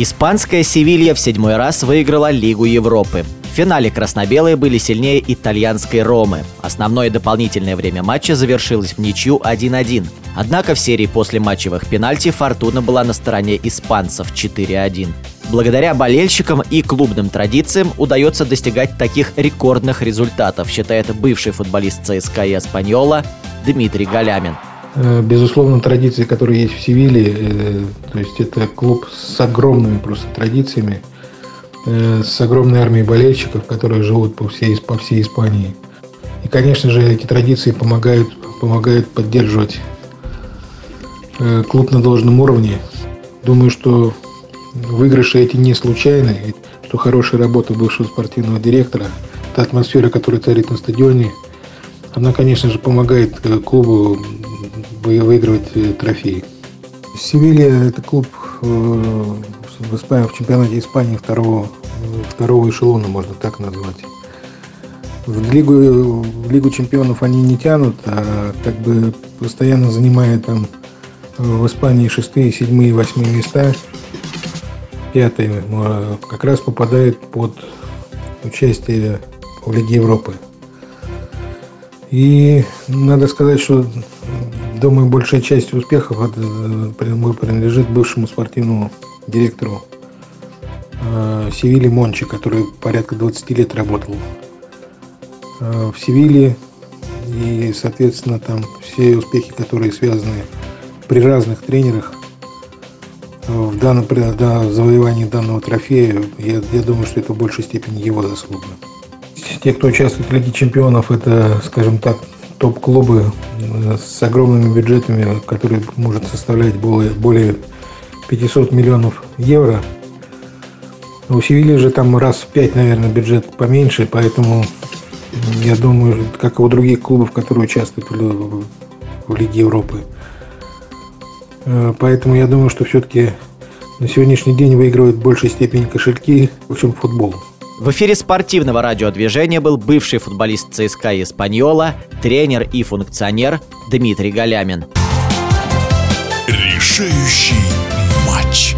Испанская Севилья в седьмой раз выиграла Лигу Европы. В финале красно-белые были сильнее итальянской Ромы. Основное дополнительное время матча завершилось в ничью 1-1. Однако в серии после матчевых пенальти «Фортуна» была на стороне испанцев 4-1. Благодаря болельщикам и клубным традициям удается достигать таких рекордных результатов, считает бывший футболист ЦСКА и Аспаньола Дмитрий Галямин. Э, безусловно, традиции, которые есть в Севиле, э, то есть это клуб с огромными просто традициями, э, с огромной армией болельщиков, которые живут по всей, по всей Испании. И, конечно же, эти традиции помогают, помогают поддерживать клуб на должном уровне. Думаю, что выигрыши эти не случайны, что хорошая работа бывшего спортивного директора, та атмосфера, которая царит на стадионе, она, конечно же, помогает клубу выигрывать э, трофеи. Севилья – это клуб э, в, Испании, в чемпионате Испании второго, второго эшелона, можно так назвать. В лигу, в лигу чемпионов они не тянут, а как бы постоянно занимая там э, в Испании шестые, седьмые, восьмые места, пятые, как раз попадает под участие в Лиге Европы. И надо сказать, что Думаю, большая часть успехов э, принадлежит бывшему спортивному директору э, Севили Мончи, который порядка 20 лет работал э, в Севиле. И, соответственно, там все успехи, которые связаны при разных тренерах в данном при завоевании данного трофея, я, я думаю, что это в большей степени его заслуга. Те, кто участвует в Лиге чемпионов, это, скажем так, топ-клубы э, с огромными бюджетами, которые может составлять более, более 500 миллионов евро. У Севильи же там раз в пять, наверное, бюджет поменьше, поэтому я думаю, как и у других клубов, которые участвуют в, в Лиге Европы. Э, поэтому я думаю, что все-таки на сегодняшний день выигрывают в большей степени кошельки, чем футбол. В эфире спортивного радиодвижения был бывший футболист ЦСКА Испаньола, тренер и функционер Дмитрий Галямин. Решающий матч.